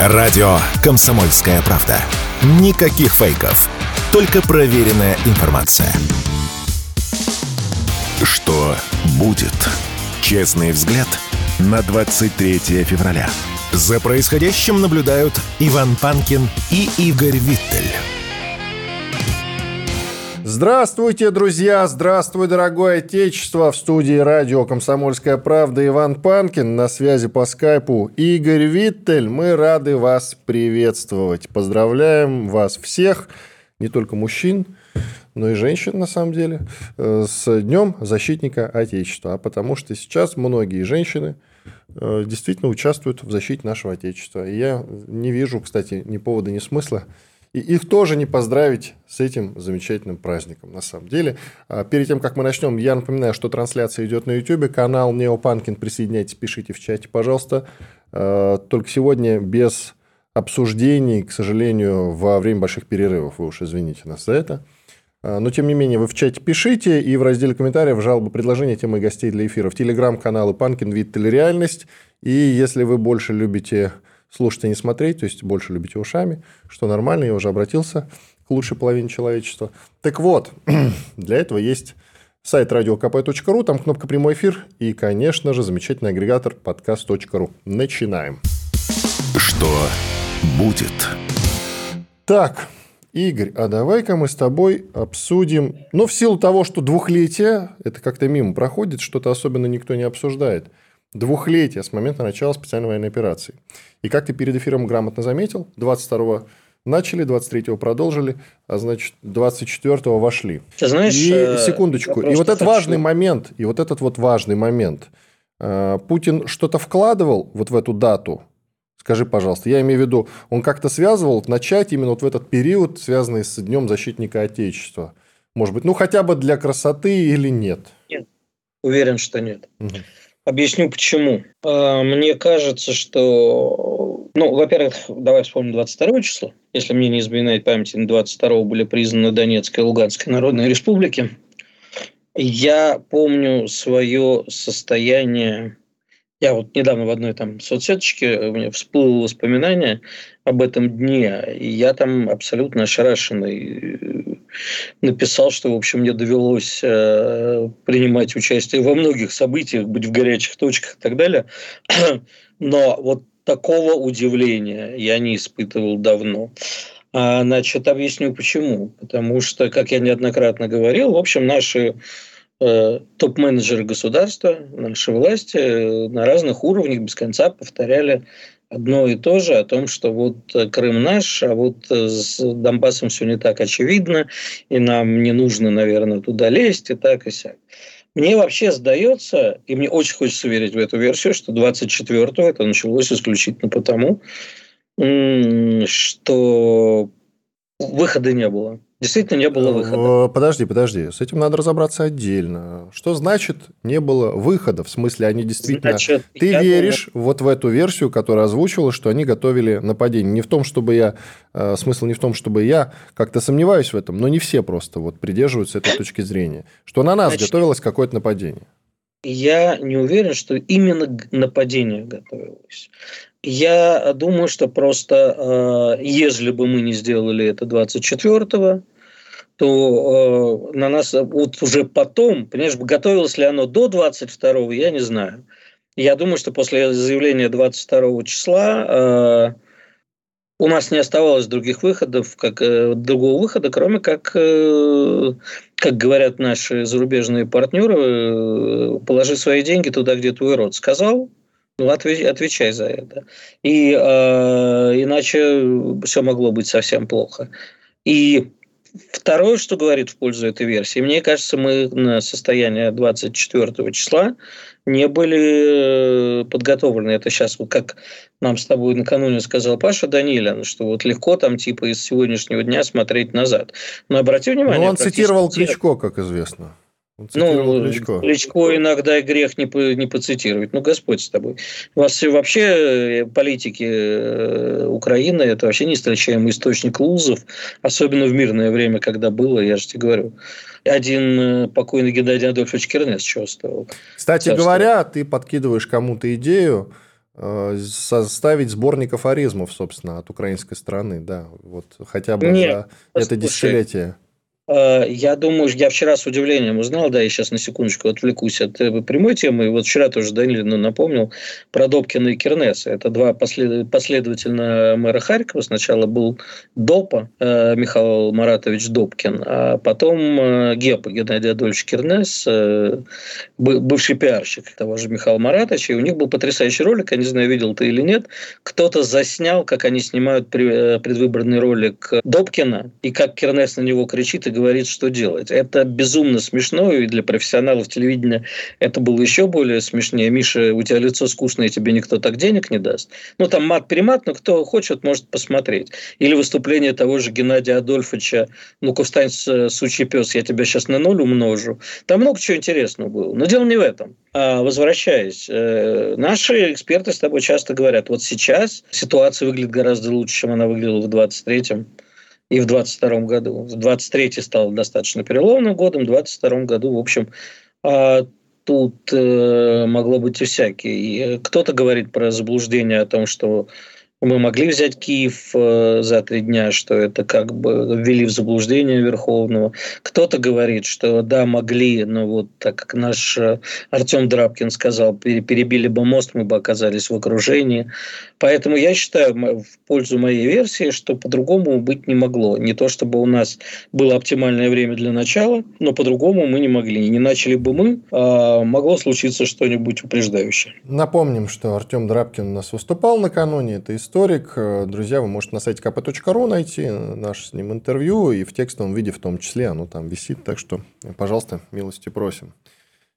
Радио «Комсомольская правда». Никаких фейков. Только проверенная информация. Что будет? Честный взгляд на 23 февраля. За происходящим наблюдают Иван Панкин и Игорь Виттель. Здравствуйте, друзья! Здравствуй, дорогое отечество! В студии радио «Комсомольская правда» Иван Панкин. На связи по скайпу Игорь Виттель. Мы рады вас приветствовать. Поздравляем вас всех, не только мужчин, но и женщин, на самом деле, э, с Днем Защитника Отечества. А потому что сейчас многие женщины э, действительно участвуют в защите нашего Отечества. И я не вижу, кстати, ни повода, ни смысла и их тоже не поздравить с этим замечательным праздником, на самом деле. А перед тем, как мы начнем, я напоминаю, что трансляция идет на YouTube, канал Неопанкин, присоединяйтесь, пишите в чате, пожалуйста. А, только сегодня без обсуждений, к сожалению, во время больших перерывов. Вы уж извините нас за это. А, но, тем не менее, вы в чате пишите, и в разделе комментариев жалобы, предложения, темы гостей для эфира. В телеграм-каналы Панкин, Виттель, Реальность. И если вы больше любите слушать, а не смотреть, то есть больше любите ушами, что нормально, я уже обратился к лучшей половине человечества. Так вот, для этого есть сайт radiokp.ru, там кнопка «Прямой эфир» и, конечно же, замечательный агрегатор подкаст.ру. Начинаем. Что будет? Так, Игорь, а давай-ка мы с тобой обсудим... Ну, в силу того, что двухлетие, это как-то мимо проходит, что-то особенно никто не обсуждает – двухлетия с момента начала специальной военной операции. И как ты перед эфиром грамотно заметил, 22 начали, 23-го продолжили, а значит, 24-го вошли. Ты знаешь, и э, секундочку, и вот этот важный момент, и вот этот вот важный момент. Э, Путин что-то вкладывал вот в эту дату, Скажи, пожалуйста, я имею в виду, он как-то связывал начать именно вот в этот период, связанный с Днем защитника Отечества? Может быть, ну хотя бы для красоты или нет? Нет, уверен, что нет. Угу. Объясню почему. А, мне кажется, что, ну, во-первых, давай вспомним 22 число. Если мне не изменяет память, 22 были признаны Донецкая и Луганская народные республики. Я помню свое состояние я вот недавно в одной там соцсеточке у меня всплыло воспоминание об этом дне, и я там абсолютно ошарашенный написал, что, в общем, мне довелось э, принимать участие во многих событиях, быть в горячих точках и так далее. Но вот такого удивления я не испытывал давно. А, значит, объясню почему. Потому что, как я неоднократно говорил, в общем, наши Э, топ-менеджеры государства, наши власти э, на разных уровнях без конца повторяли одно и то же о том, что вот э, Крым наш, а вот с Донбассом все не так очевидно, и нам не нужно, наверное, туда лезть, и так, и сяк. Мне вообще сдается, и мне очень хочется верить в эту версию, что 24-го это началось исключительно потому, что выхода не было. Действительно не было выхода. Э, подожди, подожди. С этим надо разобраться отдельно. Что значит не было выхода? В смысле, они действительно... Значит, Ты веришь думаю... вот в эту версию, которая озвучивала, что они готовили нападение. Не в том, чтобы я... Э, смысл не в том, чтобы я как-то сомневаюсь в этом, но не все просто вот придерживаются этой точки зрения. Что на нас Значит, готовилось какое-то нападение. Я не уверен, что именно нападение готовилось. Я думаю, что просто э, если бы мы не сделали это 24-го, то э, на нас вот уже потом, понимаешь, готовилось ли оно до 22-го, я не знаю. Я думаю, что после заявления 22 числа э, у нас не оставалось других выходов, как другого выхода, кроме как, как говорят наши зарубежные партнеры, положи свои деньги туда, где твой род сказал, ну, отвечай за это. И э, иначе все могло быть совсем плохо. И второе, что говорит в пользу этой версии, мне кажется, мы на состояние 24 числа не были э, подготовлены. Это сейчас, вот как нам с тобой накануне сказал Паша Данилин, что вот легко там типа из сегодняшнего дня смотреть назад. Но обрати внимание... Ну, он цитировал Кличко, как известно. Ну, Кличко. Кличко иногда грех не, по, не поцитировать. Ну, Господь с тобой. У вас вообще э, политики э, Украины – это вообще неистречаемый источник лузов, особенно в мирное время, когда было, я же тебе говорю. Один э, покойный Геннадий Адольфович Кернес стоил. Кстати Царство. говоря, ты подкидываешь кому-то идею, составить сборник афоризмов, собственно, от украинской стороны, да, вот хотя бы Нет, за это десятилетие. Э, я думаю, я вчера с удивлением узнал, да, я сейчас на секундочку отвлекусь от э, прямой темы, вот вчера тоже Данилину напомнил про Добкина и Кернеса. Это два послед... последовательно мэра Харькова. Сначала был Допа э, Михаил Маратович Добкин, а потом Гепа Геннадий Адольфович Кернес, бывший пиарщик того же Михаила Маратовича. И у них был потрясающий ролик, я не знаю, видел ты или нет. Кто-то заснял, как они снимают предвыборный ролик Добкина, и как Кернес на него кричит и говорит, что делать. Это безумно смешно, и для профессионалов телевидения это было еще более смешнее. Миша, у тебя лицо скучное, тебе никто так денег не даст. Ну, там мат-перемат, но кто хочет, может посмотреть. Или выступление того же Геннадия Адольфовича, ну-ка встань, сучий пес, я тебя сейчас на ноль умножу. Там много чего интересного было. Но дело не в этом. А, возвращаясь, э, наши эксперты с тобой часто говорят, вот сейчас ситуация выглядит гораздо лучше, чем она выглядела в 23-м и в 22 году. В 23 стал достаточно переломным годом, в 22 году, в общем, а, тут э, могло быть и всякие. Кто-то говорит про заблуждение о том, что мы могли взять Киев э, за три дня, что это как бы ввели в заблуждение Верховного. Кто-то говорит, что да, могли, но вот так как наш э, Артем Драбкин сказал, перебили бы мост, мы бы оказались в окружении. Поэтому я считаю в пользу моей версии, что по-другому быть не могло. Не то, чтобы у нас было оптимальное время для начала, но по-другому мы не могли. Не начали бы мы, а могло случиться что-нибудь упреждающее. Напомним, что Артем Драбкин у нас выступал накануне. Это историк. Э, друзья, вы можете на сайте kp.ru найти наше с ним интервью, и в текстовом виде в том числе оно там висит. Так что, пожалуйста, милости просим.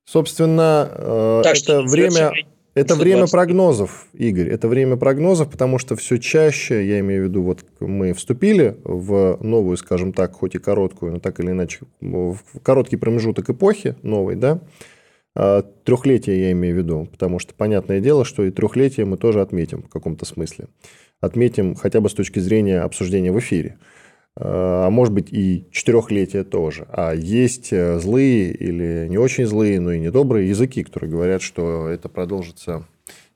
Собственно, э, так это время... Это время прогнозов, Игорь. Это время прогнозов, потому что все чаще, я имею в виду, вот мы вступили в новую, скажем так, хоть и короткую, но так или иначе, в короткий промежуток эпохи новой, да, трехлетие я имею в виду, потому что понятное дело, что и трехлетие мы тоже отметим в каком-то смысле. Отметим хотя бы с точки зрения обсуждения в эфире. А, а может быть и четырехлетие тоже. А есть э, злые или не очень злые, но и недобрые языки, которые говорят, что это продолжится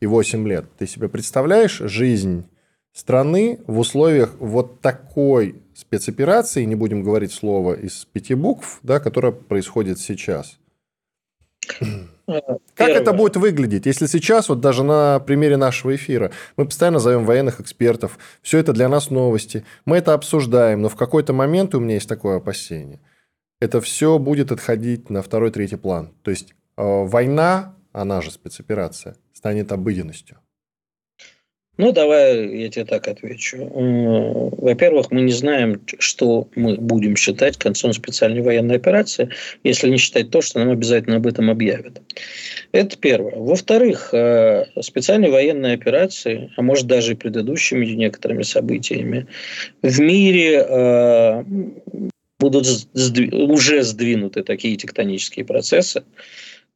и 8 лет. Ты себе представляешь жизнь страны в условиях вот такой спецоперации, не будем говорить слово из пяти букв, да, которая происходит сейчас – как это будет выглядеть, если сейчас, вот даже на примере нашего эфира, мы постоянно зовем военных экспертов, все это для нас новости, мы это обсуждаем, но в какой-то момент у меня есть такое опасение, это все будет отходить на второй-третий план. То есть э, война, она же спецоперация, станет обыденностью. Ну, давай я тебе так отвечу. Во-первых, мы не знаем, что мы будем считать концом специальной военной операции, если не считать то, что нам обязательно об этом объявят. Это первое. Во-вторых, э, специальные военные операции, а может даже и предыдущими некоторыми событиями, в мире э, будут уже сдвинуты такие тектонические процессы,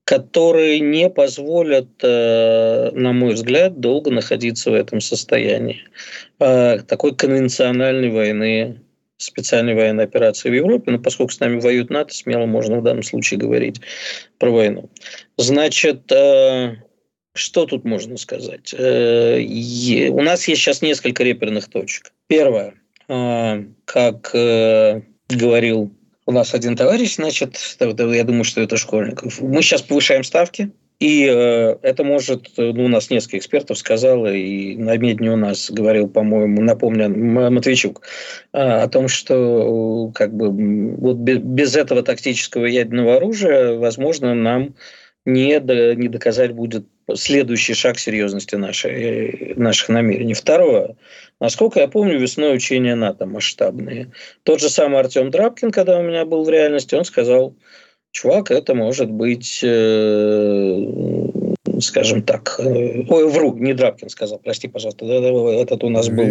которые не позволят, э, на мой взгляд, долго находиться в этом состоянии. Э, такой конвенциональной войны, специальной военной операции в Европе, но поскольку с нами воюет НАТО, смело можно в данном случае говорить про войну. Значит, э, что тут можно сказать? У нас есть сейчас несколько реперных точек. Первое, как говорил у нас один товарищ, значит, я думаю, что это школьников. Мы сейчас повышаем ставки, и э, это может, ну, у нас несколько экспертов сказало, и на медне у нас говорил, по-моему, напомню, Матвейчук, э, о том, что как бы вот без этого тактического ядерного оружия, возможно, нам не, до, не доказать будет следующий шаг серьезности нашей, наших намерений. Второе. Насколько я помню, весной учения НАТО масштабные. Тот же самый Артем Драбкин, когда у меня был в реальности, он сказал, чувак, это может быть, э, скажем так, э, ой, вру, не Драбкин сказал, прости, пожалуйста, этот у нас был.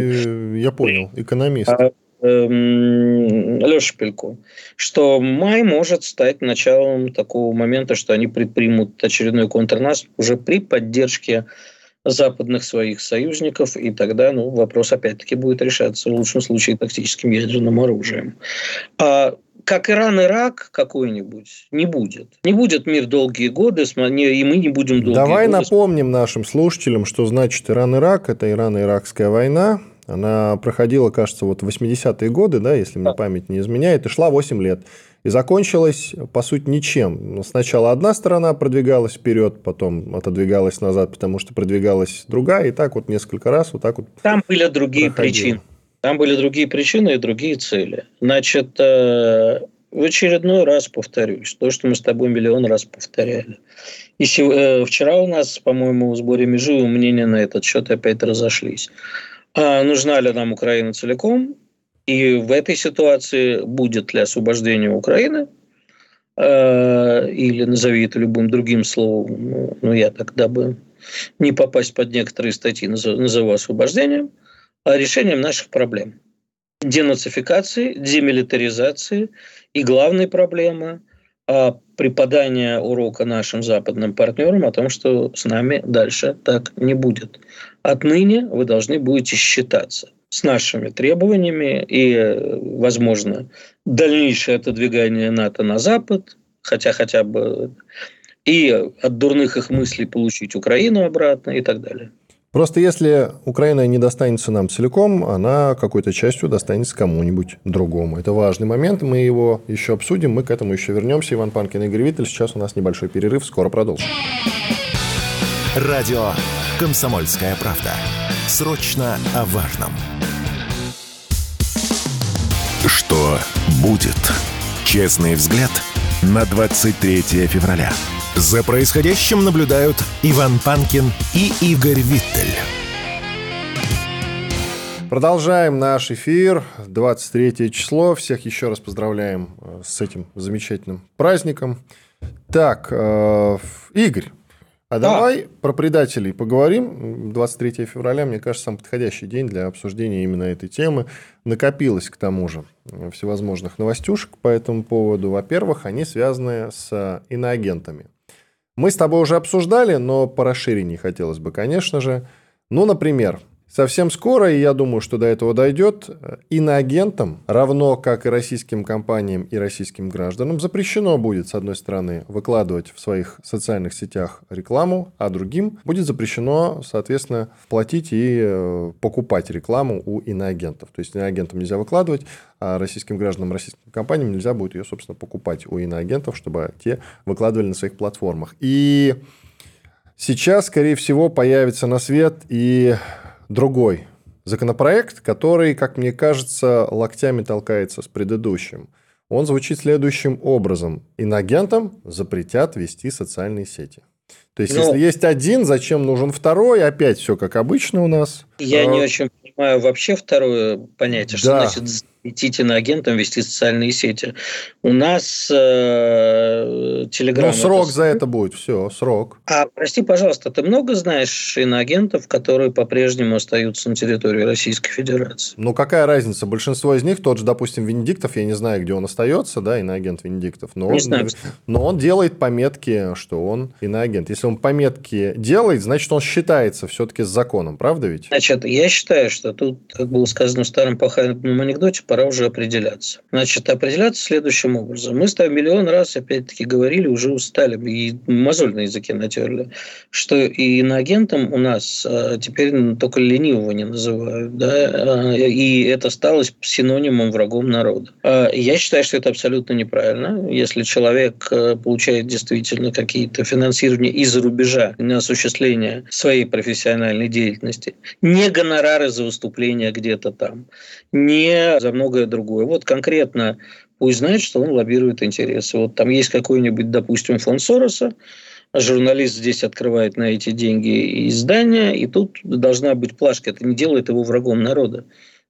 Я понял, экономист. А, эм, Леша Пелько, что май может стать началом такого момента, что они предпримут очередной контрнаступ уже при поддержке западных своих союзников, и тогда ну, вопрос опять-таки будет решаться в лучшем случае тактическим ядерным оружием. А как Иран-Ирак какой-нибудь, не будет. Не будет мир долгие годы, и мы не будем долгие Давай годы. напомним нашим слушателям, что значит Иран-Ирак. Это Ирано-Иракская война. Она проходила, кажется, вот в 80-е годы, да, если мне память не изменяет, и шла 8 лет. И закончилась, по сути, ничем. Сначала одна сторона продвигалась вперед, потом отодвигалась назад, потому что продвигалась другая, и так вот несколько раз вот так вот. Там были другие проходило. причины. Там были другие причины и другие цели. Значит, э, в очередной раз повторюсь, то, что мы с тобой миллион раз повторяли. И э, вчера у нас, по-моему, в сборе межи мнения на этот счет опять разошлись. А нужна ли нам Украина целиком? И в этой ситуации будет ли освобождение Украины, э, или назови это любым другим словом, ну, ну я тогда бы не попасть под некоторые статьи назову освобождением – решением наших проблем. Денацификации, демилитаризации и главной проблемы а, преподания урока нашим западным партнерам о том, что с нами дальше так не будет. Отныне вы должны будете считаться с нашими требованиями и, возможно, дальнейшее отодвигание НАТО на Запад, хотя хотя бы и от дурных их мыслей получить Украину обратно и так далее. Просто если Украина не достанется нам целиком, она какой-то частью достанется кому-нибудь другому. Это важный момент, мы его еще обсудим, мы к этому еще вернемся. Иван Панкин и Игорь Виттель. Сейчас у нас небольшой перерыв, скоро продолжим. Радио «Комсомольская правда». Срочно о важном. Что будет? Честный взгляд на 23 февраля. За происходящим наблюдают Иван Панкин и Игорь Виттель. Продолжаем наш эфир. 23 число. Всех еще раз поздравляем э, с этим замечательным праздником. Так, э, Игорь, а да. давай про предателей поговорим. 23 февраля, мне кажется, самый подходящий день для обсуждения именно этой темы. Накопилось, к тому же, всевозможных новостюшек по этому поводу. Во-первых, они связаны с иноагентами. Мы с тобой уже обсуждали, но по расширению хотелось бы, конечно же. Ну, например, Совсем скоро, и я думаю, что до этого дойдет, иноагентам, равно как и российским компаниям и российским гражданам, запрещено будет, с одной стороны, выкладывать в своих социальных сетях рекламу, а другим будет запрещено, соответственно, платить и э, покупать рекламу у иноагентов. То есть иноагентам нельзя выкладывать, а российским гражданам, российским компаниям нельзя будет ее, собственно, покупать у иноагентов, чтобы те выкладывали на своих платформах. И сейчас, скорее всего, появится на свет и другой законопроект, который, как мне кажется, локтями толкается с предыдущим. Он звучит следующим образом. Инагентам запретят вести социальные сети. То есть, ну, если есть один, зачем нужен второй? Опять все как обычно у нас. Я а... не очень понимаю вообще второе понятие, что да. значит идти на агентам вести социальные сети. У нас э, Telegram... Ну, срок это... за это будет, все, срок. А, прости, пожалуйста, ты много знаешь иноагентов, которые по-прежнему остаются на территории Российской Федерации? Ну, какая разница? Большинство из них, тот же, допустим, Венедиктов, я не знаю, где он остается, да, иноагент Венедиктов, но, не он, знаю, но он делает пометки, что он иноагент. Если он пометки делает, значит, он считается все-таки с законом, правда ведь? Значит, я считаю, что тут, как было сказано в старом пахальном анекдоте, пора уже определяться. Значит, определяться следующим образом. Мы с тобой миллион раз, опять-таки, говорили, уже устали, и мозоль на языке натерли, что и иноагентом у нас а, теперь только ленивого не называют, да, а, и это стало синонимом врагом народа. А, я считаю, что это абсолютно неправильно. Если человек получает действительно какие-то финансирования из-за рубежа на осуществление своей профессиональной деятельности, не гонорары за выступление где-то там, не за многое другое. Вот конкретно пусть знает, что он лоббирует интересы. Вот там есть какой-нибудь, допустим, фонд Сороса, журналист здесь открывает на эти деньги издания, и тут должна быть плашка. Это не делает его врагом народа.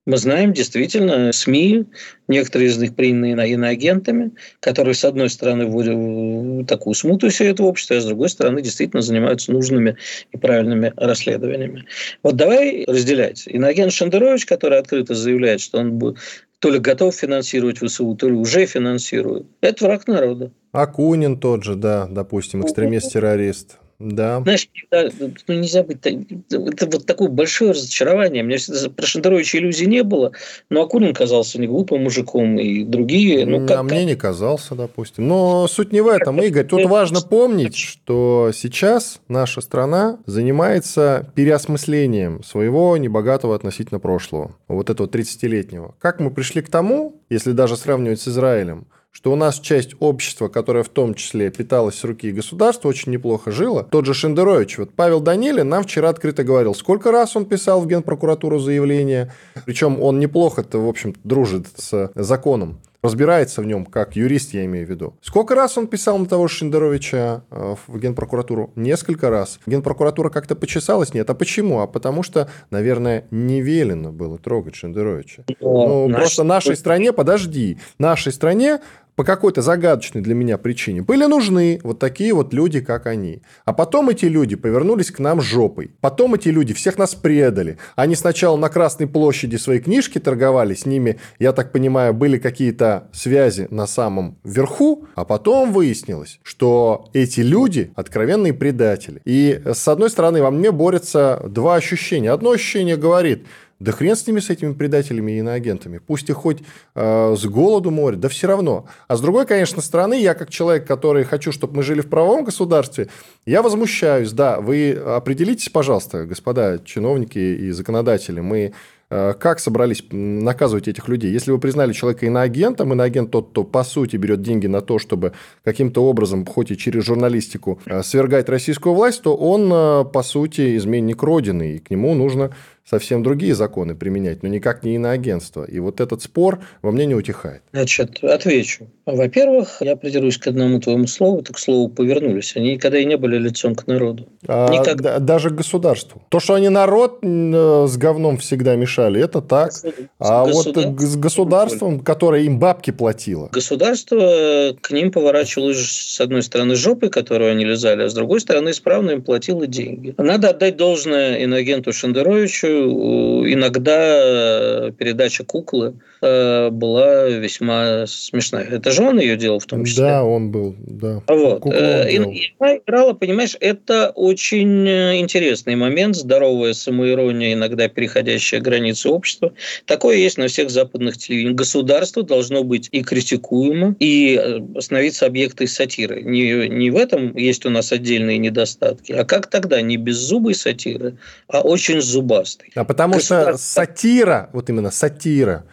Мы знаем действительно СМИ, некоторые из них приняты иноагентами, которые, с одной стороны, вводят такую смуту все это общество, а с другой стороны, действительно занимаются нужными и правильными расследованиями. Вот давай разделять. Иноагент Шендерович, который открыто заявляет, что он то ли готов финансировать ВСУ, то ли уже финансирует. Это враг народа. Акунин тот же, да, допустим, экстремист-террорист. Да. Знаешь, ну, нельзя быть... Это вот такое большое разочарование. У меня всегда про Шендеровича иллюзий не было, но Акунин казался не глупым мужиком, и другие... Ну, как, а мне не казался, допустим. Но суть не в этом, Игорь. Тут важно помнить, что сейчас наша страна занимается переосмыслением своего небогатого относительно прошлого. Вот этого 30-летнего. Как мы пришли к тому, если даже сравнивать с Израилем, что у нас часть общества, которая в том числе питалась с руки государства, очень неплохо жила. Тот же Шендерович, вот Павел Данилин нам вчера открыто говорил, сколько раз он писал в Генпрокуратуру заявление, причем он неплохо-то, в общем дружит с законом разбирается в нем, как юрист, я имею в виду. Сколько раз он писал на того же Шендеровича э, в Генпрокуратуру? Несколько раз. Генпрокуратура как-то почесалась? Нет. А почему? А потому что, наверное, не велено было трогать Шендеровича. Ну, просто нашей стране, подожди, нашей стране по какой-то загадочной для меня причине были нужны вот такие вот люди, как они. А потом эти люди повернулись к нам жопой. Потом эти люди всех нас предали. Они сначала на Красной площади свои книжки торговали, с ними, я так понимаю, были какие-то связи на самом верху, а потом выяснилось, что эти люди откровенные предатели. И с одной стороны во мне борются два ощущения. Одно ощущение говорит – да хрен с ними, с этими предателями и иноагентами. Пусть их хоть э, с голоду морят, да все равно. А с другой, конечно, стороны, я как человек, который хочу, чтобы мы жили в правовом государстве, я возмущаюсь. Да, вы определитесь, пожалуйста, господа чиновники и законодатели, мы Э, как собрались наказывать этих людей? Если вы признали человека иноагентом, иноагент тот, кто по сути берет деньги на то, чтобы каким-то образом, хоть и через журналистику, э, свергать российскую власть, то он, по сути, изменник Родины, и к нему нужно совсем другие законы применять, но никак не иноагентство. И вот этот спор во мне не утихает. Значит, отвечу. Во-первых, я придерусь к одному твоему слову, так к слову повернулись. Они никогда и не были лицом к народу. А, Никогда. Даже к государству. То, что они народ с говном всегда мешали, это так. А вот с государством, которое им бабки платило. Государство к ним поворачивалось с одной стороны жопой, которую они лизали, а с другой стороны исправно им платило деньги. Надо отдать должное инагенту Шендеровичу. Иногда передача куклы э, была весьма смешная. Это же он ее делал в том числе? Да, он был, да. Вот. Э, и она играла, понимаешь, это очень э, интересный момент, здоровая самоирония, иногда переходящая границы общества. Такое есть на всех западных телевидениях. Государство должно быть и критикуемо, и становиться объектом сатиры. Не, не в этом есть у нас отдельные недостатки, а как тогда? Не беззубой сатиры, а очень зубастой. А потому что сатира, вот именно сатира,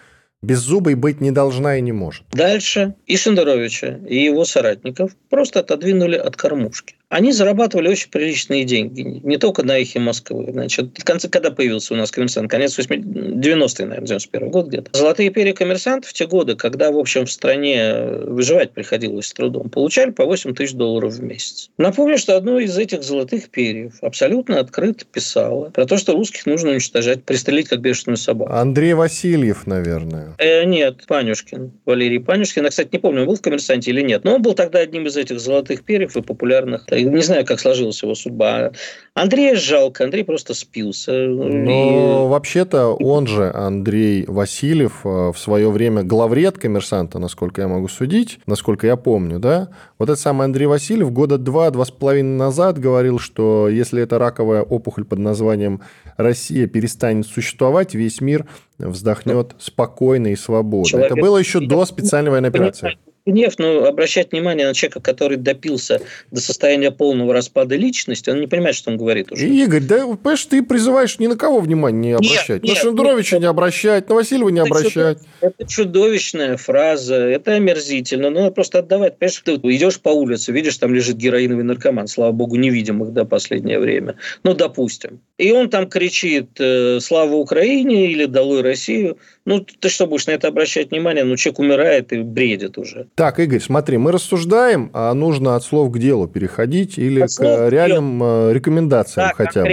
беззубой быть не должна и не может. Дальше и Шендеровича, и его соратников просто отодвинули от кормушки они зарабатывали очень приличные деньги. Не только на эхе Москвы. Значит, в конце, когда появился у нас коммерсант? Конец 90-х, наверное, 91 год где-то. Золотые перья коммерсантов в те годы, когда, в общем, в стране выживать приходилось с трудом, получали по 8 тысяч долларов в месяц. Напомню, что одно из этих золотых перьев абсолютно открыто писало про то, что русских нужно уничтожать, пристрелить как бешеную собаку. Андрей Васильев, наверное. Э, нет, Панюшкин. Валерий Панюшкин. Я, кстати, не помню, он был в коммерсанте или нет. Но он был тогда одним из этих золотых перьев и популярных не знаю, как сложилась его судьба. Андрея жалко, Андрей просто спился. Но и... вообще-то он же, Андрей Васильев, э, в свое время главред коммерсанта, насколько я могу судить, насколько я помню, да? Вот этот самый Андрей Васильев года два-два с половиной назад говорил, что если эта раковая опухоль под названием Россия перестанет существовать, весь мир вздохнет спокойно и свободно. Человек... Это было еще до специальной военной операции гнев, но обращать внимание на человека, который допился до состояния полного распада личности, он не понимает, что он говорит уже. Игорь, да, понимаешь, ты призываешь ни на кого внимания не обращать. Нет, на Шендеровича не обращать, на Васильева не это обращать. Это чудовищная фраза, это омерзительно. Ну, просто отдавать. Понимаешь, ты идешь по улице, видишь, там лежит героиновый наркоман, слава богу, невидимых до последнее время. Ну, допустим. И он там кричит э, «Слава Украине» или «Долой Россию». Ну, ты что будешь на это обращать внимание? Ну, человек умирает и бредит уже. Так, Игорь, смотри, мы рассуждаем, а нужно от слов к делу переходить или от к реальным дел. Э, рекомендациям да, хотя бы.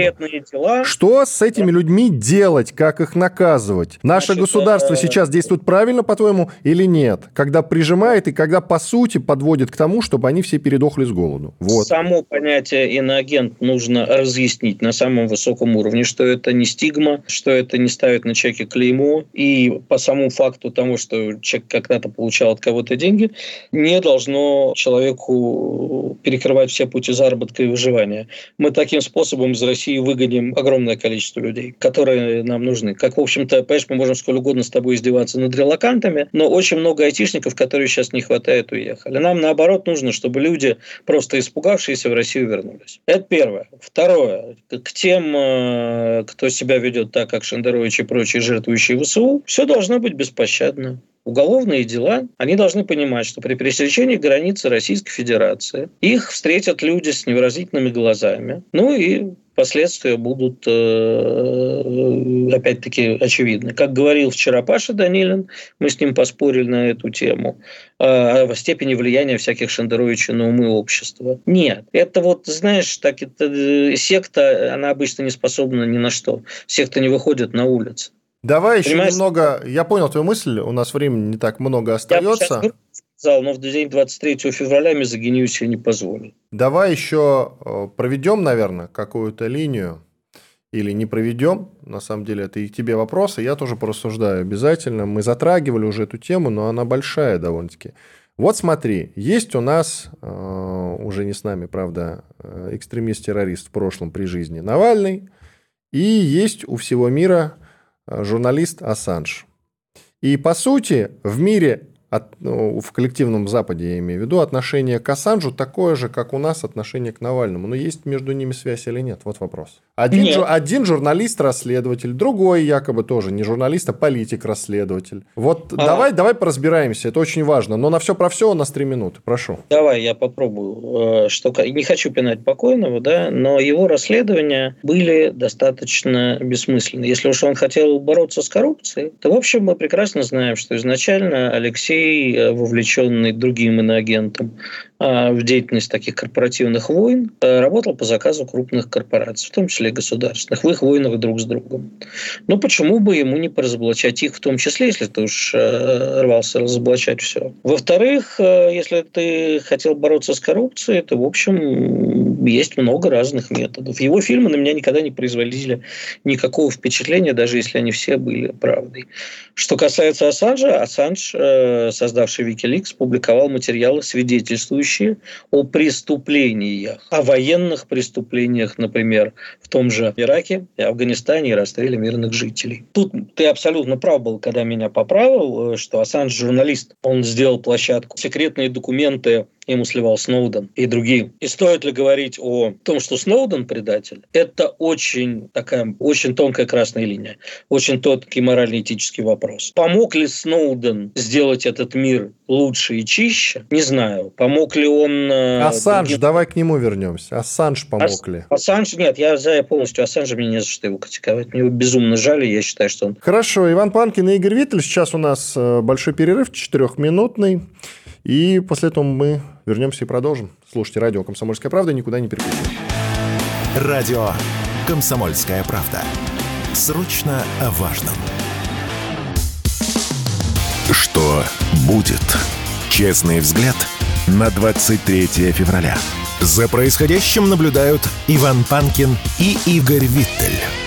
Дела. Что с этими людьми делать, как их наказывать? Наше Значит, государство э... сейчас действует правильно, по-твоему, или нет? Когда прижимает и когда, по сути, подводит к тому, чтобы они все передохли с голоду. Вот. Само понятие иноагент нужно разъяснить на самом высоком уровне, что это не стигма, что это не ставит на человеке клеймо, и по самому факту того, что человек когда-то получал от кого-то деньги, не должно человеку перекрывать все пути заработка и выживания. Мы таким способом из России выгоним огромное количество людей, которые нам нужны. Как, в общем-то, понимаешь, мы можем сколько угодно с тобой издеваться над релакантами, но очень много айтишников, которые сейчас не хватает, уехали. Нам, наоборот, нужно, чтобы люди, просто испугавшиеся, в Россию вернулись. Это первое. Второе. К тем, э, кто себя ведет так, как Шендерович и прочие жертвующие ВСУ, все должно быть беспощадно уголовные дела, они должны понимать, что при пересечении границы Российской Федерации их встретят люди с невыразительными глазами. Ну и последствия будут э, опять-таки очевидны. Как говорил вчера Паша Данилин, мы с ним поспорили на эту тему, э, о степени влияния всяких Шендеровичей на умы общества. Нет, это вот, знаешь, так это, э, секта, она обычно не способна ни на что. Секта не выходит на улицу. Давай Понимаешь? еще немного. Я понял твою мысль. У нас времени не так много остается. Я сказал, но в день 23 февраля мизогинию себе не позволю. Давай еще э, проведем, наверное, какую-то линию. Или не проведем. На самом деле, это и к тебе вопросы. Я тоже порассуждаю обязательно. Мы затрагивали уже эту тему, но она большая довольно-таки. Вот смотри, есть у нас, э, уже не с нами, правда, э, экстремист-террорист в прошлом при жизни Навальный, и есть у всего мира журналист Ассанж. И, по сути, в мире от, ну, в коллективном Западе, я имею в виду, отношение к Ассанжу такое же, как у нас отношение к Навальному. Но есть между ними связь или нет? Вот вопрос. Один, нет. Жу, один журналист-расследователь, другой якобы тоже не журналист, а политик-расследователь. Вот а... давай, давай поразбираемся, это очень важно. Но на все про все у нас три минуты, прошу. Давай, я попробую. Э, что, не хочу пинать покойного, да, но его расследования были достаточно бессмысленны. Если уж он хотел бороться с коррупцией, то, в общем, мы прекрасно знаем, что изначально Алексей Алексей, э, вовлеченный другим иноагентом а, в деятельность таких корпоративных войн, э, работал по заказу крупных корпораций, в том числе и государственных, в их войнах друг с другом. Но почему бы ему не поразоблачать их в том числе, если ты уж э, рвался разоблачать все? Во-вторых, если ты хотел бороться с коррупцией, то, в общем, есть много разных методов. Его фильмы на меня никогда не производили никакого впечатления, даже если они все были правдой. Что касается Ассанжа, Ассанж создавший Wikileaks, публиковал материалы, свидетельствующие о преступлениях, о военных преступлениях, например, в том же Ираке, и Афганистане и расстреле мирных жителей. Тут ты абсолютно прав был, когда меня поправил, э, что Ассанж журналист. Он сделал площадку. Секретные документы ему сливал Сноуден и другие. И стоит ли говорить о том, что Сноуден предатель? Это очень такая, очень тонкая красная линия, очень тонкий морально-этический вопрос. Помог ли Сноуден сделать этот мир лучше и чище? Не знаю. Помог ли он... Э, Ассанж, другим... давай к нему вернемся. Ассанж помог Ас... ли? Ассанж, нет, я за полностью Ассанжа, мне не за что его критиковать. Мне его безумно жаль, я считаю, что он... Хорошо, Иван Панкин и Игорь Виттель. Сейчас у нас э, большой перерыв, четырехминутный. И после этого мы вернемся и продолжим. Слушайте радио «Комсомольская правда», никуда не переключайтесь. Радио «Комсомольская правда». Срочно о важном. Что будет? Честный взгляд на 23 февраля. За происходящим наблюдают Иван Панкин и Игорь Виттель.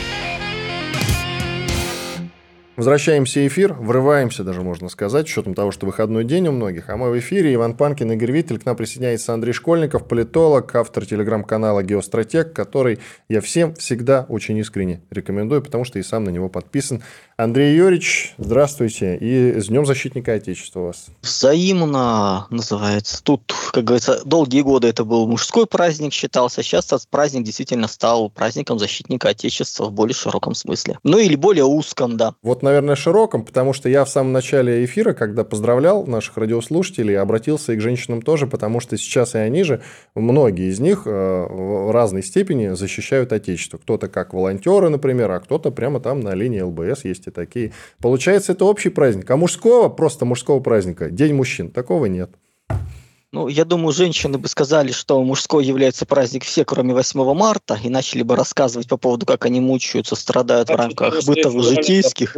Возвращаемся в эфир, врываемся даже, можно сказать, с учетом того, что выходной день у многих. А мы в эфире. Иван Панкин, Игорь Виттель. К нам присоединяется Андрей Школьников, политолог, автор телеграм-канала «Геостратег», который я всем всегда очень искренне рекомендую, потому что и сам на него подписан. Андрей Юрьевич, здравствуйте. И с Днем Защитника Отечества вас. Взаимно называется. Тут, как говорится, долгие годы это был мужской праздник считался. Сейчас этот праздник действительно стал праздником Защитника Отечества в более широком смысле. Ну или более узком, да. Вот, наверное, широком, потому что я в самом начале эфира, когда поздравлял наших радиослушателей, обратился и к женщинам тоже, потому что сейчас и они же, многие из них э, в разной степени защищают Отечество. Кто-то как волонтеры, например, а кто-то прямо там на линии ЛБС есть есть такие. Получается, это общий праздник. А мужского, просто мужского праздника, День мужчин, такого нет. Ну, я думаю, женщины бы сказали, что мужской является праздник все, кроме 8 марта, и начали бы рассказывать по поводу, как они мучаются, страдают а в рамках бытовых житейских.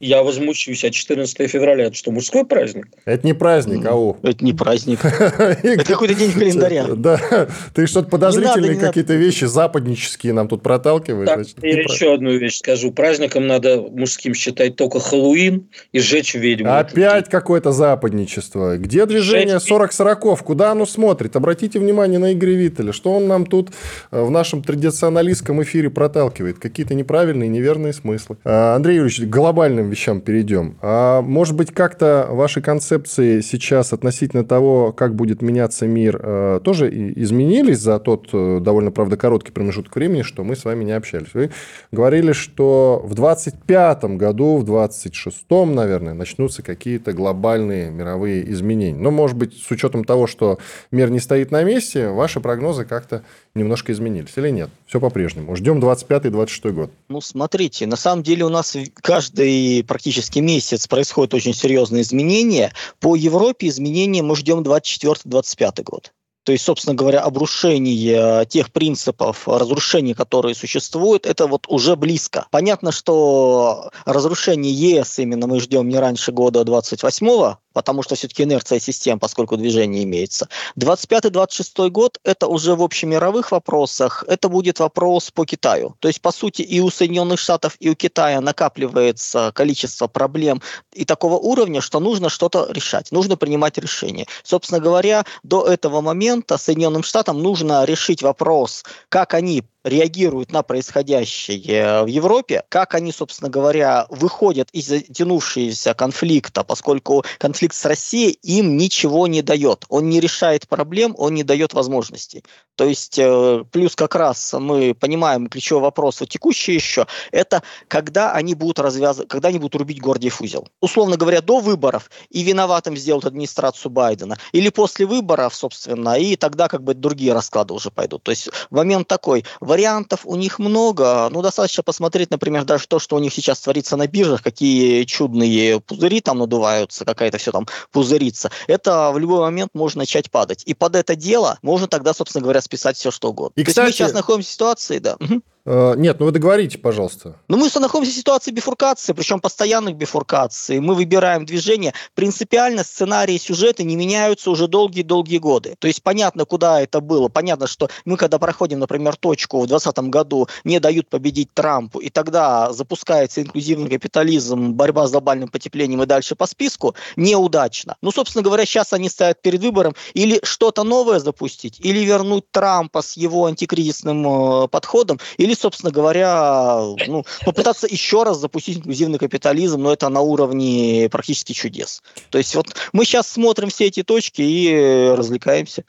Я возмущусь, а 14 февраля это что, мужской праздник? Это не праздник, ау. Это не праздник. Это какой-то день календаря. Да, ты что-то подозрительные какие-то вещи западнические нам тут проталкиваешь. Я еще одну вещь скажу. Праздником надо мужским считать только Хэллоуин и сжечь ведьму. Опять какое-то западничество. Где движение 40-40? Куда оно смотрит? Обратите внимание на Игоря Виттеля. Что он нам тут э, в нашем традиционалистском эфире проталкивает? Какие-то неправильные, неверные смыслы. А, Андрей Юрьевич, глобальным вещам перейдем. А может быть, как-то ваши концепции сейчас относительно того, как будет меняться мир, э, тоже изменились за тот э, довольно, правда, короткий промежуток времени, что мы с вами не общались? Вы говорили, что в 25 году, в 26-м, наверное, начнутся какие-то глобальные мировые изменения. Но, может быть, с учетом того, что мир не стоит на месте, ваши прогнозы как-то немножко изменились или нет? Все по-прежнему. Ждем 25-26 год. Ну, смотрите, на самом деле у нас каждый практически месяц происходят очень серьезные изменения. По Европе изменения мы ждем 24-25 год. То есть, собственно говоря, обрушение тех принципов разрушения, которые существуют, это вот уже близко. Понятно, что разрушение ЕС именно мы ждем не раньше года 28 потому что все-таки инерция систем, поскольку движение имеется. 25-26 год – это уже в общемировых вопросах, это будет вопрос по Китаю. То есть, по сути, и у Соединенных Штатов, и у Китая накапливается количество проблем и такого уровня, что нужно что-то решать, нужно принимать решения. Собственно говоря, до этого момента Соединенным Штатам нужно решить вопрос, как они реагируют на происходящее в Европе, как они, собственно говоря, выходят из затянувшегося конфликта, поскольку конфликт с Россией им ничего не дает. Он не решает проблем, он не дает возможностей. То есть, э, плюс как раз мы понимаем ключевой вопрос, вот текущий еще, это когда они будут развязывать, когда они будут рубить Гордиев узел. Условно говоря, до выборов и виноватым сделают администрацию Байдена, или после выборов, собственно, и тогда как бы другие расклады уже пойдут. То есть, момент такой, Вариантов у них много. Ну, достаточно посмотреть, например, даже то, что у них сейчас творится на биржах, какие чудные пузыри там надуваются, какая-то все там пузырится. Это в любой момент может начать падать. И под это дело можно тогда, собственно говоря, списать все, что угодно. И, то кстати, есть мы сейчас находимся в ситуации, да. Э, нет, ну вы договорите, пожалуйста. Ну мы находимся в ситуации бифуркации, причем постоянных бифуркаций. Мы выбираем движение. Принципиально сценарии сюжеты не меняются уже долгие-долгие годы. То есть понятно, куда это было. Понятно, что мы, когда проходим, например, точку в 2020 году, не дают победить Трампу, и тогда запускается инклюзивный капитализм, борьба с глобальным потеплением и дальше по списку, неудачно. Ну, собственно говоря, сейчас они стоят перед выбором или что-то новое запустить, или вернуть Трампа с его антикризисным э, подходом, или или, собственно говоря, ну, попытаться еще раз запустить инклюзивный капитализм, но это на уровне практически чудес. То есть вот мы сейчас смотрим все эти точки и развлекаемся.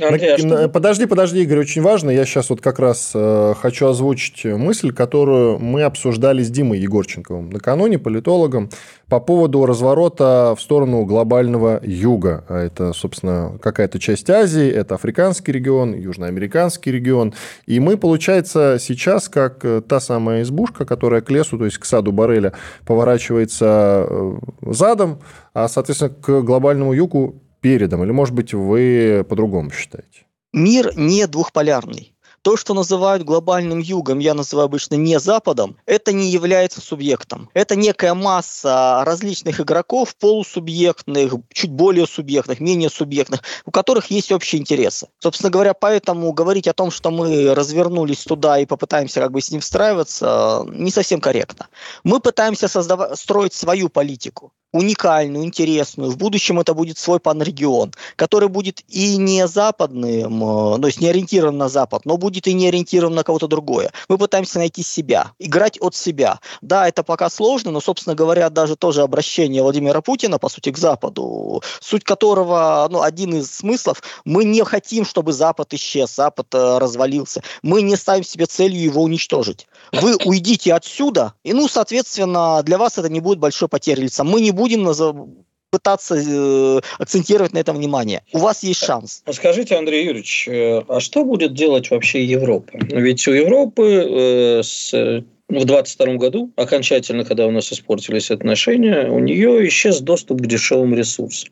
Андрей, а подожди, подожди, Игорь, очень важно. Я сейчас вот как раз э, хочу озвучить мысль, которую мы обсуждали с Димой Егорченковым накануне, политологом, по поводу разворота в сторону глобального юга. А это, собственно, какая-то часть Азии, это африканский регион, южноамериканский регион. И мы, получается, сейчас, как э, та самая избушка, которая к лесу, то есть к саду Барреля, поворачивается э, задом, а, соответственно, к глобальному югу передом? Или, может быть, вы по-другому считаете? Мир не двухполярный. То, что называют глобальным югом, я называю обычно не Западом, это не является субъектом. Это некая масса различных игроков, полусубъектных, чуть более субъектных, менее субъектных, у которых есть общие интересы. Собственно говоря, поэтому говорить о том, что мы развернулись туда и попытаемся как бы с ним встраиваться, не совсем корректно. Мы пытаемся создавать, строить свою политику уникальную, интересную. В будущем это будет свой панрегион, который будет и не западным, э, то есть не ориентирован на Запад, но будет и не ориентирован на кого-то другое. Мы пытаемся найти себя, играть от себя. Да, это пока сложно, но, собственно говоря, даже тоже обращение Владимира Путина, по сути, к Западу, суть которого, ну, один из смыслов, мы не хотим, чтобы Запад исчез, Запад э, развалился. Мы не ставим себе целью его уничтожить. Вы уйдите отсюда, и, ну, соответственно, для вас это не будет большой потерей лица. Мы не будем будем пытаться э, акцентировать на этом внимание. У вас есть шанс. А скажите, Андрей Юрьевич, э, а что будет делать вообще Европа? Ведь у Европы э, с в 2022 году, окончательно, когда у нас испортились отношения, у нее исчез доступ к дешевым ресурсам.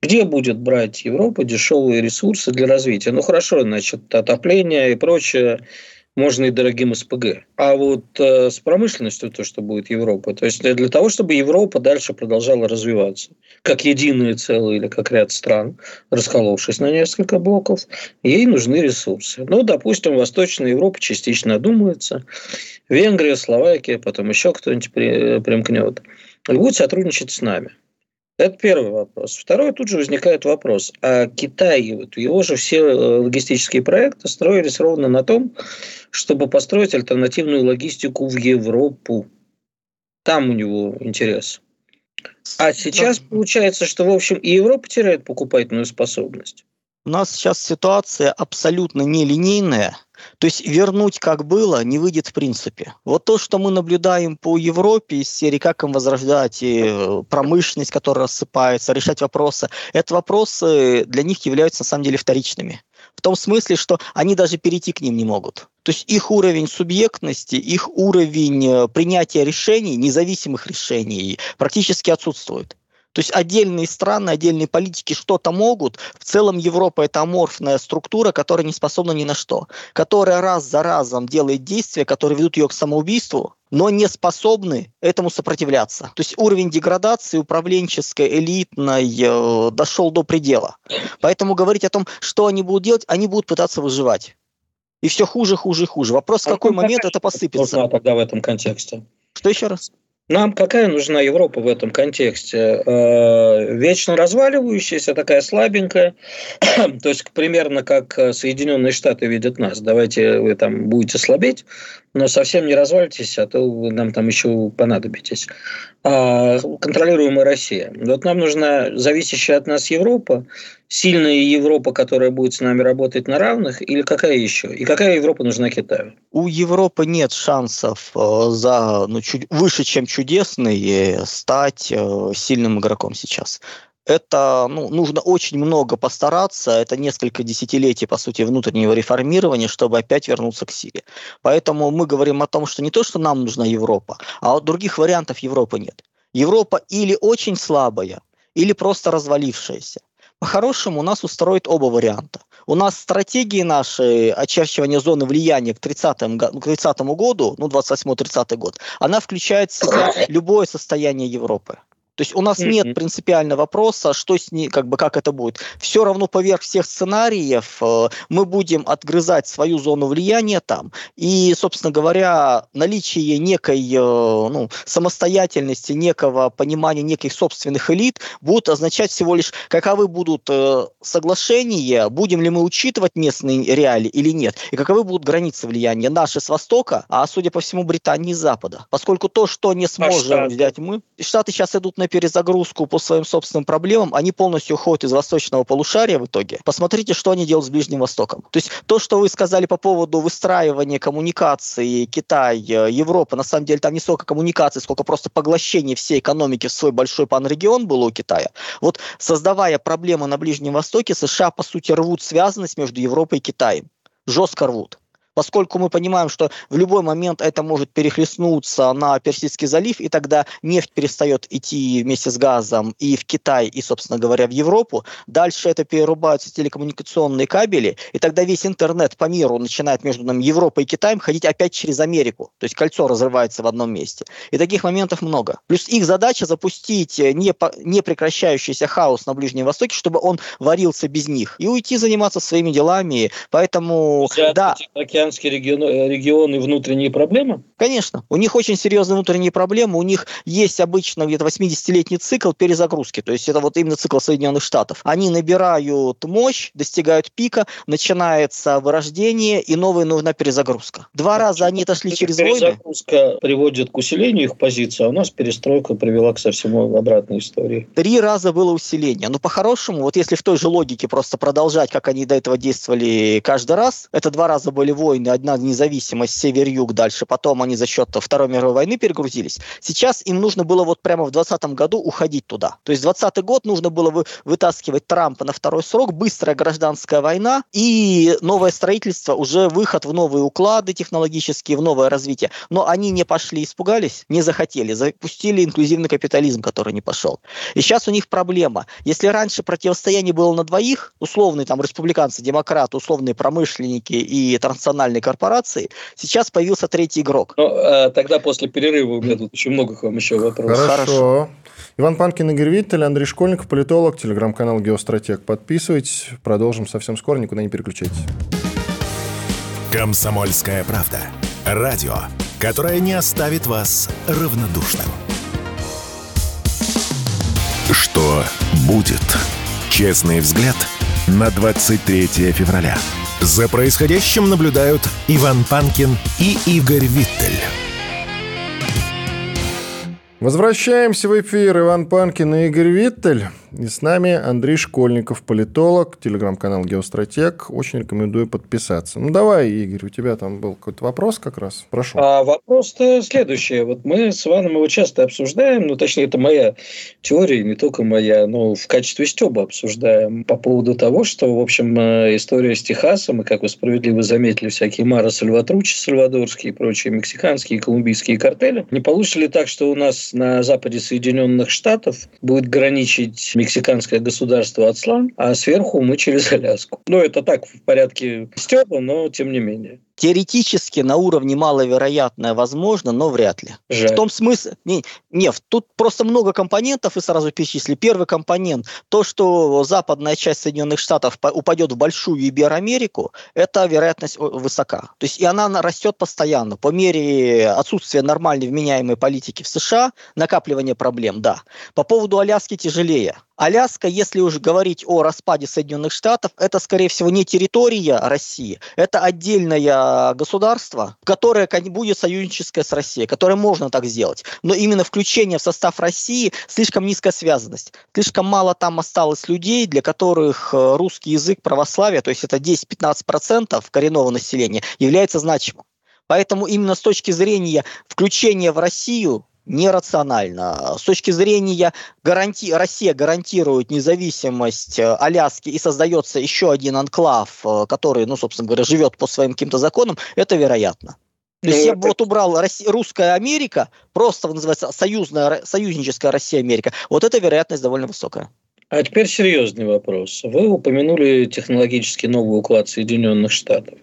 Где будет брать Европа дешевые ресурсы для развития? Ну хорошо, значит, отопление и прочее можно и дорогим СПГ. А вот э, с промышленностью то, что будет Европа, то есть для того, чтобы Европа дальше продолжала развиваться, как единое целое или как ряд стран, расколовшись на несколько блоков, ей нужны ресурсы. Ну, допустим, Восточная Европа частично одумается, Венгрия, Словакия, потом еще кто-нибудь примкнет, и будет сотрудничать с нами. Это первый вопрос. Второй, тут же возникает вопрос. А Китай, вот его же все э, логистические проекты строились ровно на том, чтобы построить альтернативную логистику в Европу. Там у него интерес. А сейчас получается, что, в общем, и Европа теряет покупательную способность. У нас сейчас ситуация абсолютно нелинейная. То есть вернуть как было не выйдет в принципе. Вот то, что мы наблюдаем по Европе из серии «Как им возрождать э, промышленность, которая рассыпается», решать вопросы, это вопросы для них являются на самом деле вторичными. В том смысле, что они даже перейти к ним не могут. То есть их уровень субъектности, их уровень э, принятия решений, независимых решений практически отсутствует. То есть отдельные страны, отдельные политики что-то могут. В целом Европа это аморфная структура, которая не способна ни на что. Которая раз за разом делает действия, которые ведут ее к самоубийству, но не способны этому сопротивляться. То есть уровень деградации управленческой, элитной э, дошел до предела. Поэтому говорить о том, что они будут делать, они будут пытаться выживать. И все хуже, хуже, хуже. Вопрос, в какой момент это посыпется. Нужна тогда в этом контексте. Что еще раз? Нам какая нужна Европа в этом контексте? Э, вечно разваливающаяся, такая слабенькая, то есть примерно как э, Соединенные Штаты видят нас. Давайте вы там будете слабеть, но совсем не развалитесь, а то вы нам там еще понадобитесь. А контролируемая Россия. Вот нам нужна зависящая от нас Европа, сильная Европа, которая будет с нами работать на равных, или какая еще? И какая Европа нужна Китаю? У Европы нет шансов э, за ну, чуть выше, чем чудесный, э, стать э, сильным игроком сейчас это ну, нужно очень много постараться, это несколько десятилетий, по сути, внутреннего реформирования, чтобы опять вернуться к силе. Поэтому мы говорим о том, что не то, что нам нужна Европа, а других вариантов Европы нет. Европа или очень слабая, или просто развалившаяся. По-хорошему, нас устроит оба варианта. У нас стратегии наши очерчивания зоны влияния к 30, к 30 году, ну, 28-30 год, она включает в себя любое состояние Европы. То есть у нас mm-hmm. нет принципиально вопроса, что с ней, как бы как это будет. Все равно поверх всех сценариев э, мы будем отгрызать свою зону влияния там. И, собственно говоря, наличие некой э, ну, самостоятельности, некого понимания неких собственных элит будут означать всего лишь, каковы будут э, соглашения, будем ли мы учитывать местные реалии или нет, и каковы будут границы влияния наши с востока, а, судя по всему, Британии с запада. Поскольку то, что не сможем а взять мы, Штаты сейчас идут на на перезагрузку по своим собственным проблемам, они полностью уходят из восточного полушария в итоге. Посмотрите, что они делают с Ближним Востоком. То есть то, что вы сказали по поводу выстраивания коммуникации Китай, э, Европа, на самом деле там не столько коммуникации, сколько просто поглощение всей экономики в свой большой панрегион было у Китая. Вот создавая проблемы на Ближнем Востоке, США, по сути, рвут связанность между Европой и Китаем. Жестко рвут поскольку мы понимаем, что в любой момент это может перехлестнуться на Персидский залив, и тогда нефть перестает идти вместе с газом и в Китай, и, собственно говоря, в Европу. Дальше это перерубаются телекоммуникационные кабели, и тогда весь интернет по миру начинает между нами Европой и Китаем ходить опять через Америку. То есть кольцо разрывается в одном месте. И таких моментов много. Плюс их задача запустить не, не прекращающийся хаос на Ближнем Востоке, чтобы он варился без них, и уйти заниматься своими делами. Поэтому, Взять да... Океан Тихоокеанские регионы, э, регионы внутренние проблемы? Конечно. У них очень серьезные внутренние проблемы. У них есть обычно где-то 80-летний цикл перезагрузки. То есть это вот именно цикл Соединенных Штатов. Они набирают мощь, достигают пика, начинается вырождение, и новая нужна перезагрузка. Два а раза они отошли через войны. Перезагрузка приводит к усилению их позиции, а у нас перестройка привела к совсем обратной истории. Три раза было усиление. Но по-хорошему, вот если в той же логике просто продолжать, как они до этого действовали каждый раз, это два раза были войны, войны, одна независимость, север-юг дальше, потом они за счет Второй мировой войны перегрузились. Сейчас им нужно было вот прямо в 2020 году уходить туда. То есть 2020 год нужно было вы, вытаскивать Трампа на второй срок, быстрая гражданская война и новое строительство, уже выход в новые уклады технологические, в новое развитие. Но они не пошли, испугались, не захотели, запустили инклюзивный капитализм, который не пошел. И сейчас у них проблема. Если раньше противостояние было на двоих, условные там республиканцы, демократы, условные промышленники и транснациональные транснациональные корпорации, сейчас появился третий игрок. Ну, а тогда после перерыва у меня тут очень много к вам еще вопросов. Хорошо. Хорошо. Иван Панкин, Игорь Виттель, Андрей Школьников, политолог, телеграм-канал «Геостратег». Подписывайтесь. Продолжим совсем скоро, никуда не переключайтесь. «Комсомольская правда». Радио, которое не оставит вас равнодушным. Что будет? Честный взгляд на 23 февраля. За происходящим наблюдают Иван Панкин и Игорь Виттель. Возвращаемся в эфир. Иван Панкин и Игорь Виттель. И с нами Андрей Школьников, политолог, телеграм-канал «Геостратег». Очень рекомендую подписаться. Ну, давай, Игорь, у тебя там был какой-то вопрос как раз. Прошу. А вопрос-то следующий. Вот мы с Иваном его часто обсуждаем, ну, точнее, это моя теория, не только моя, но в качестве стеба обсуждаем по поводу того, что, в общем, э, история с Техасом, и, как вы справедливо заметили, всякие Мара Сальватручи, сальвадорские и прочие мексиканские и колумбийские картели, не получится ли так, что у нас на западе Соединенных Штатов будет граничить мексиканское государство Ацлан, а сверху мы через Аляску. Ну, это так, в порядке стёба, но тем не менее теоретически на уровне маловероятное возможно, но вряд ли. Жаль. В том смысле... Не, не, тут просто много компонентов, и сразу перечисли. Первый компонент, то, что западная часть Соединенных Штатов упадет в большую Ибероамерику, это вероятность высока. То есть и она растет постоянно. По мере отсутствия нормальной вменяемой политики в США, накапливание проблем, да. По поводу Аляски тяжелее. Аляска, если уже говорить о распаде Соединенных Штатов, это, скорее всего, не территория России, это отдельное государство, которое будет союзническое с Россией, которое можно так сделать. Но именно включение в состав России слишком низкая связанность. Слишком мало там осталось людей, для которых э, русский язык православия, то есть это 10-15% коренного населения, является значимым. Поэтому именно с точки зрения включения в Россию нерационально. С точки зрения гаранти... Россия гарантирует независимость э, Аляски и создается еще один анклав, э, который, ну, собственно говоря, живет по своим каким-то законам, это вероятно. То есть ну, я бы вот убрал Россия, русская Америка, просто называется союзная, союзническая Россия-Америка. Вот эта вероятность довольно высокая. А теперь серьезный вопрос. Вы упомянули технологически новый уклад Соединенных Штатов.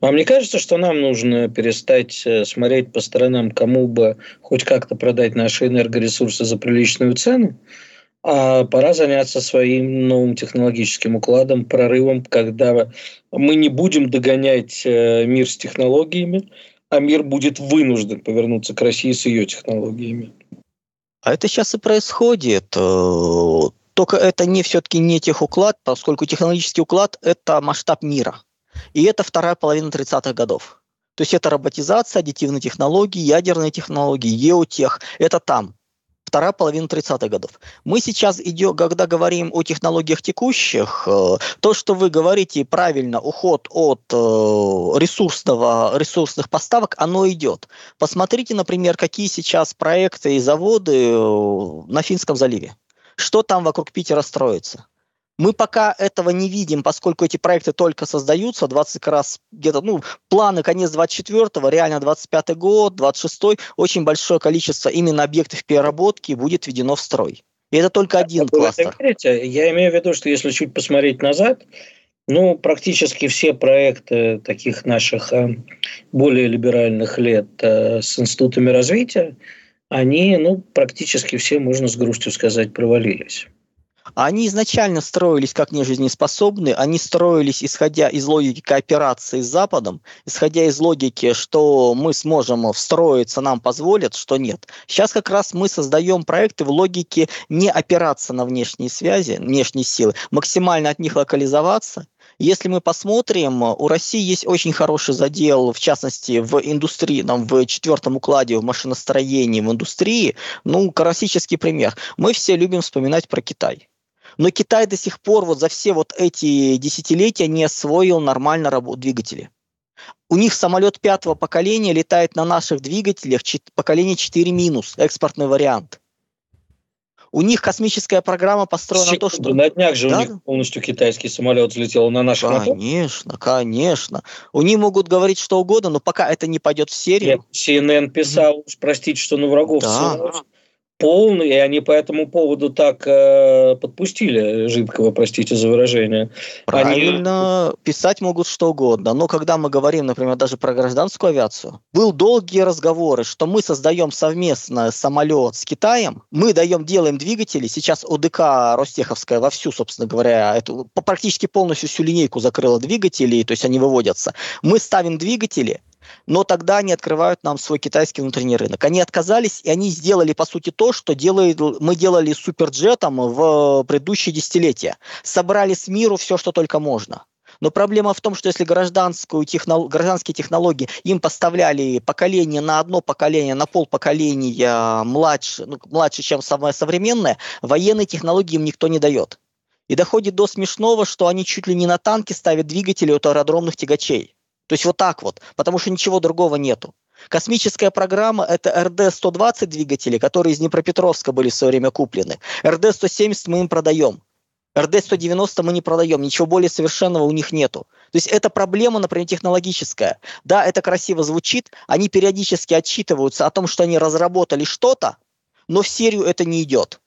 Вам не кажется, что нам нужно перестать э, смотреть по сторонам, кому бы хоть как-то продать наши энергоресурсы за приличную цену? А пора заняться своим новым технологическим укладом, прорывом, когда мы не будем догонять э, мир с технологиями, а мир будет вынужден повернуться к России с ее технологиями. А это сейчас и происходит. Только это не все-таки не техуклад, поскольку технологический уклад – это масштаб мира. И это вторая половина 30-х годов. То есть это роботизация, аддитивные технологии, ядерные технологии, еотех. Это там. Вторая половина 30-х годов. Мы сейчас идем, когда говорим о технологиях текущих, э, то, что вы говорите правильно, уход от э, ресурсного, ресурсных поставок, оно идет. Посмотрите, например, какие сейчас проекты и заводы э, на Финском заливе что там вокруг Питера строится. Мы пока этого не видим, поскольку эти проекты только создаются, 20 раз где-то, ну, планы конец 24-го, реально 25-й год, 26-й, очень большое количество именно объектов переработки будет введено в строй. И это только один кластер. Говорите, я имею в виду, что если чуть посмотреть назад, ну, практически все проекты таких наших э, более либеральных лет э, с институтами развития, они, ну, практически все, можно с грустью сказать, провалились. Они изначально строились как нежизнеспособные, они строились исходя из логики кооперации с Западом, исходя из логики, что мы сможем встроиться, нам позволят, что нет. Сейчас как раз мы создаем проекты в логике не опираться на внешние связи, внешние силы, максимально от них локализоваться если мы посмотрим, у России есть очень хороший задел, в частности, в индустрии, там, в четвертом укладе, в машиностроении, в индустрии. Ну, классический пример. Мы все любим вспоминать про Китай. Но Китай до сих пор вот за все вот эти десятилетия не освоил нормально работу двигатели. У них самолет пятого поколения летает на наших двигателях поколение 4 минус, экспортный вариант. У них космическая программа построена на то, что... На днях же да? у них полностью китайский самолет взлетел на наших Конечно, мотор. конечно. У них могут говорить что угодно, но пока это не пойдет в серию... Нет, CNN писал, mm. простите, что на врагов да. Полный, и они по этому поводу так э, подпустили жидкого, простите за выражение. Правильно, они... писать могут что угодно, но когда мы говорим, например, даже про гражданскую авиацию, был долгие разговоры, что мы создаем совместно самолет с Китаем, мы даем, делаем двигатели, сейчас ОДК Ростеховская вовсю, собственно говоря, эту, практически полностью всю линейку закрыла двигателей, то есть они выводятся. Мы ставим двигатели, но тогда они открывают нам свой китайский внутренний рынок. Они отказались, и они сделали, по сути, то, что делает, мы делали с суперджетом в предыдущие десятилетия. Собрали с миру все, что только можно. Но проблема в том, что если гражданскую технол... гражданские технологии им поставляли поколение на одно поколение, на пол поколения младше, ну, младше, чем самое современное, военные технологии им никто не дает. И доходит до смешного, что они чуть ли не на танки ставят двигатели от аэродромных тягачей. То есть вот так вот, потому что ничего другого нету. Космическая программа – это РД-120 двигатели, которые из Днепропетровска были в свое время куплены. РД-170 мы им продаем. РД-190 мы не продаем, ничего более совершенного у них нету. То есть это проблема, например, технологическая. Да, это красиво звучит, они периодически отчитываются о том, что они разработали что-то, но в серию это не идет.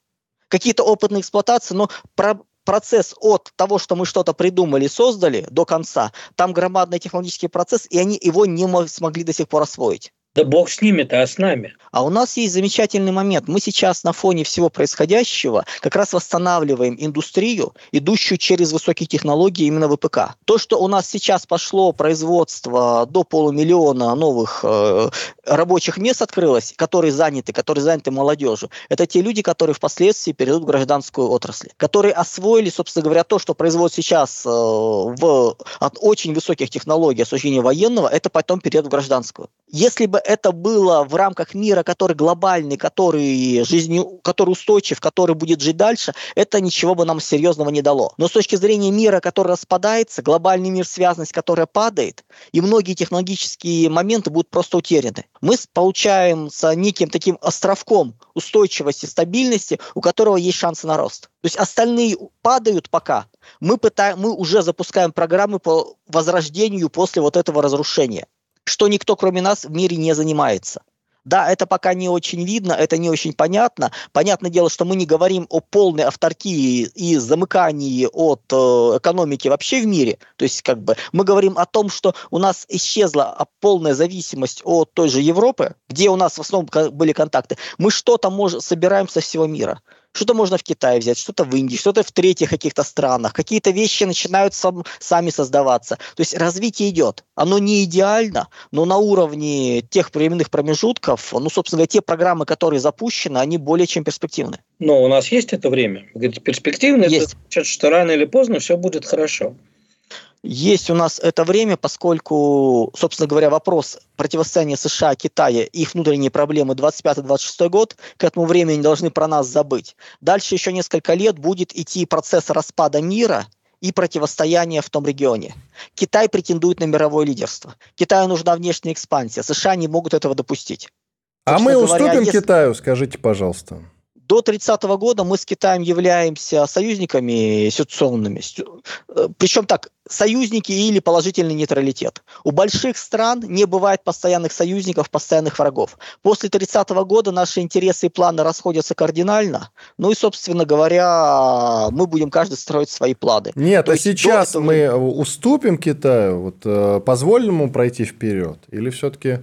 Какие-то опытные эксплуатации, но про процесс от того, что мы что-то придумали, создали, до конца, там громадный технологический процесс, и они его не смогли до сих пор освоить. Да бог с ними-то, а с нами. А у нас есть замечательный момент. Мы сейчас на фоне всего происходящего как раз восстанавливаем индустрию, идущую через высокие технологии именно ВПК. То, что у нас сейчас пошло производство до полумиллиона новых э, рабочих мест открылось, которые заняты, которые заняты молодежью, это те люди, которые впоследствии перейдут в гражданскую отрасль, которые освоили, собственно говоря, то, что производят сейчас э, в, от очень высоких технологий осуществления военного, это потом перейдет в гражданскую. Если бы это было в рамках мира, который глобальный, который, жизнью, который устойчив, который будет жить дальше, это ничего бы нам серьезного не дало. Но с точки зрения мира, который распадается, глобальный мир, связанность, которая падает, и многие технологические моменты будут просто утеряны. Мы получаем с неким таким островком устойчивости, стабильности, у которого есть шансы на рост. То есть остальные падают пока. Мы, пытаем, мы уже запускаем программы по возрождению после вот этого разрушения что никто, кроме нас, в мире не занимается. Да, это пока не очень видно, это не очень понятно. Понятное дело, что мы не говорим о полной авторкии и замыкании от э, экономики вообще в мире. То есть, как бы, мы говорим о том, что у нас исчезла полная зависимость от той же Европы, где у нас в основном были контакты. Мы что-то можем, собираем со всего мира. Что-то можно в Китае взять, что-то в Индии, что-то в третьих каких-то странах. Какие-то вещи начинают сам, сами создаваться. То есть развитие идет. Оно не идеально, но на уровне тех временных промежутков, ну, собственно говоря, те программы, которые запущены, они более чем перспективны. Но у нас есть это время. Перспективно, есть. это значит, что рано или поздно все будет хорошо. Есть у нас это время, поскольку, собственно говоря, вопрос противостояния США, Китая, их внутренние проблемы 25-26 год, к этому времени должны про нас забыть. Дальше еще несколько лет будет идти процесс распада мира и противостояния в том регионе. Китай претендует на мировое лидерство. Китаю нужна внешняя экспансия. США не могут этого допустить. А мы уступим говоря, если... Китаю, скажите, пожалуйста. До 30 -го года мы с Китаем являемся союзниками ситуационными. Э, Причем так, союзники или положительный нейтралитет. У больших стран не бывает постоянных союзников, постоянных врагов. После 30 -го года наши интересы и планы расходятся кардинально. Ну и, собственно говоря, мы будем каждый строить свои планы. Нет, То а сейчас этого... мы уступим Китаю, вот, э, позволим ему пройти вперед? Или все-таки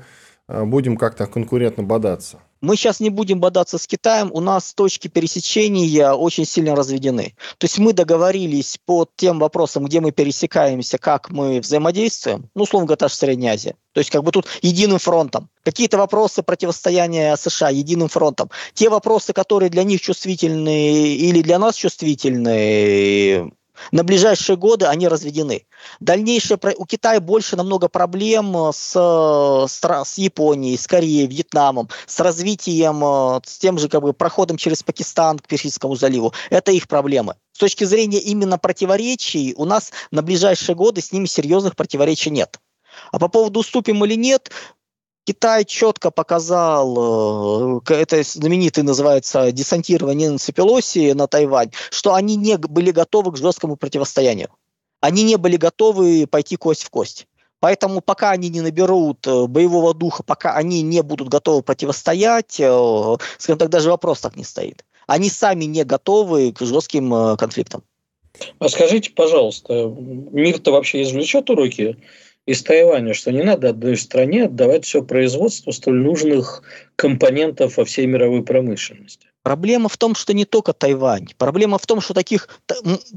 э, будем как-то конкурентно бодаться? Мы сейчас не будем бодаться с Китаем, у нас точки пересечения очень сильно разведены. То есть мы договорились по тем вопросам, где мы пересекаемся, как мы взаимодействуем, ну, условно говоря, та же Средняя Азия. То есть как бы тут единым фронтом. Какие-то вопросы противостояния США единым фронтом. Те вопросы, которые для них чувствительны или для нас чувствительны, на ближайшие годы они разведены. Дальнейшее у Китая больше намного проблем э, с, с Японией, с Кореей, Вьетнамом, с развитием, э, с тем же как бы проходом через Пакистан к Персидскому заливу. Это их проблемы. С точки зрения именно противоречий, у нас на ближайшие годы с ними серьезных противоречий нет. А по поводу уступим или нет, Китай четко показал, э, это знаменитый называется десантирование Нэнси Пелоси на Тайвань, что они не были готовы к жесткому противостоянию. Они не были готовы пойти кость в кость. Поэтому пока они не наберут э, боевого духа, пока они не будут готовы противостоять, э, скажем так, даже вопрос так не стоит. Они сами не готовы к жестким конфликтам. А скажите, пожалуйста, мир-то вообще извлечет уроки из Тайваня, что не надо одной стране отдавать все производство столь нужных компонентов во всей мировой промышленности? Проблема в том, что не только Тайвань. Проблема в том, что таких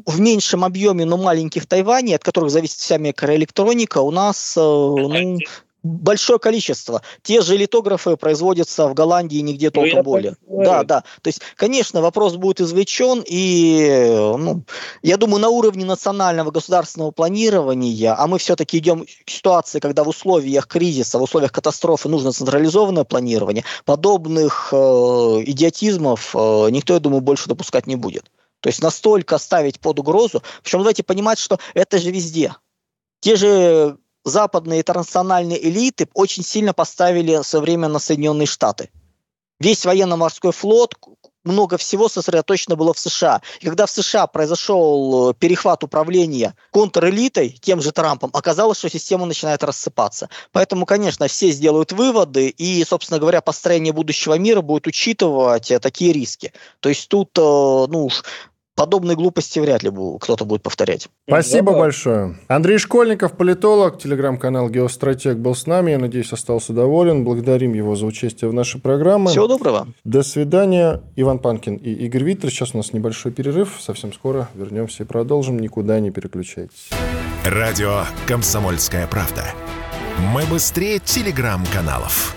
в меньшем объеме, но маленьких Тайваней, от которых зависит вся микроэлектроника, у нас э, ну, большое количество. Те же литографы производятся в Голландии нигде ну, толком более. Да, да. То есть, конечно, вопрос будет извлечен, и ну, я думаю, на уровне национального государственного планирования, а мы все-таки идем к ситуации, когда в условиях кризиса, в условиях катастрофы нужно централизованное планирование, подобных э, идиотизмов э, никто, я думаю, больше допускать не будет. То есть настолько ставить под угрозу, причем давайте понимать, что это же везде. Те же западные интернациональные элиты очень сильно поставили современно Соединенные Штаты. Весь военно-морской флот, много всего сосредоточено было в США. И когда в США произошел э, перехват управления контрэлитой, тем же Трампом, оказалось, что система начинает рассыпаться. Поэтому, конечно, все сделают выводы, и, собственно говоря, построение будущего мира будет учитывать э, такие риски. То есть тут, э, ну уж, подобные глупости вряд ли кто-то будет повторять. Спасибо да, большое. Андрей Школьников, политолог, телеграм-канал «Геостратег» был с нами. Я надеюсь, остался доволен. Благодарим его за участие в нашей программе. Всего доброго. До свидания. Иван Панкин и Игорь Виттер. Сейчас у нас небольшой перерыв. Совсем скоро вернемся и продолжим. Никуда не переключайтесь. Радио «Комсомольская правда». Мы быстрее телеграм-каналов.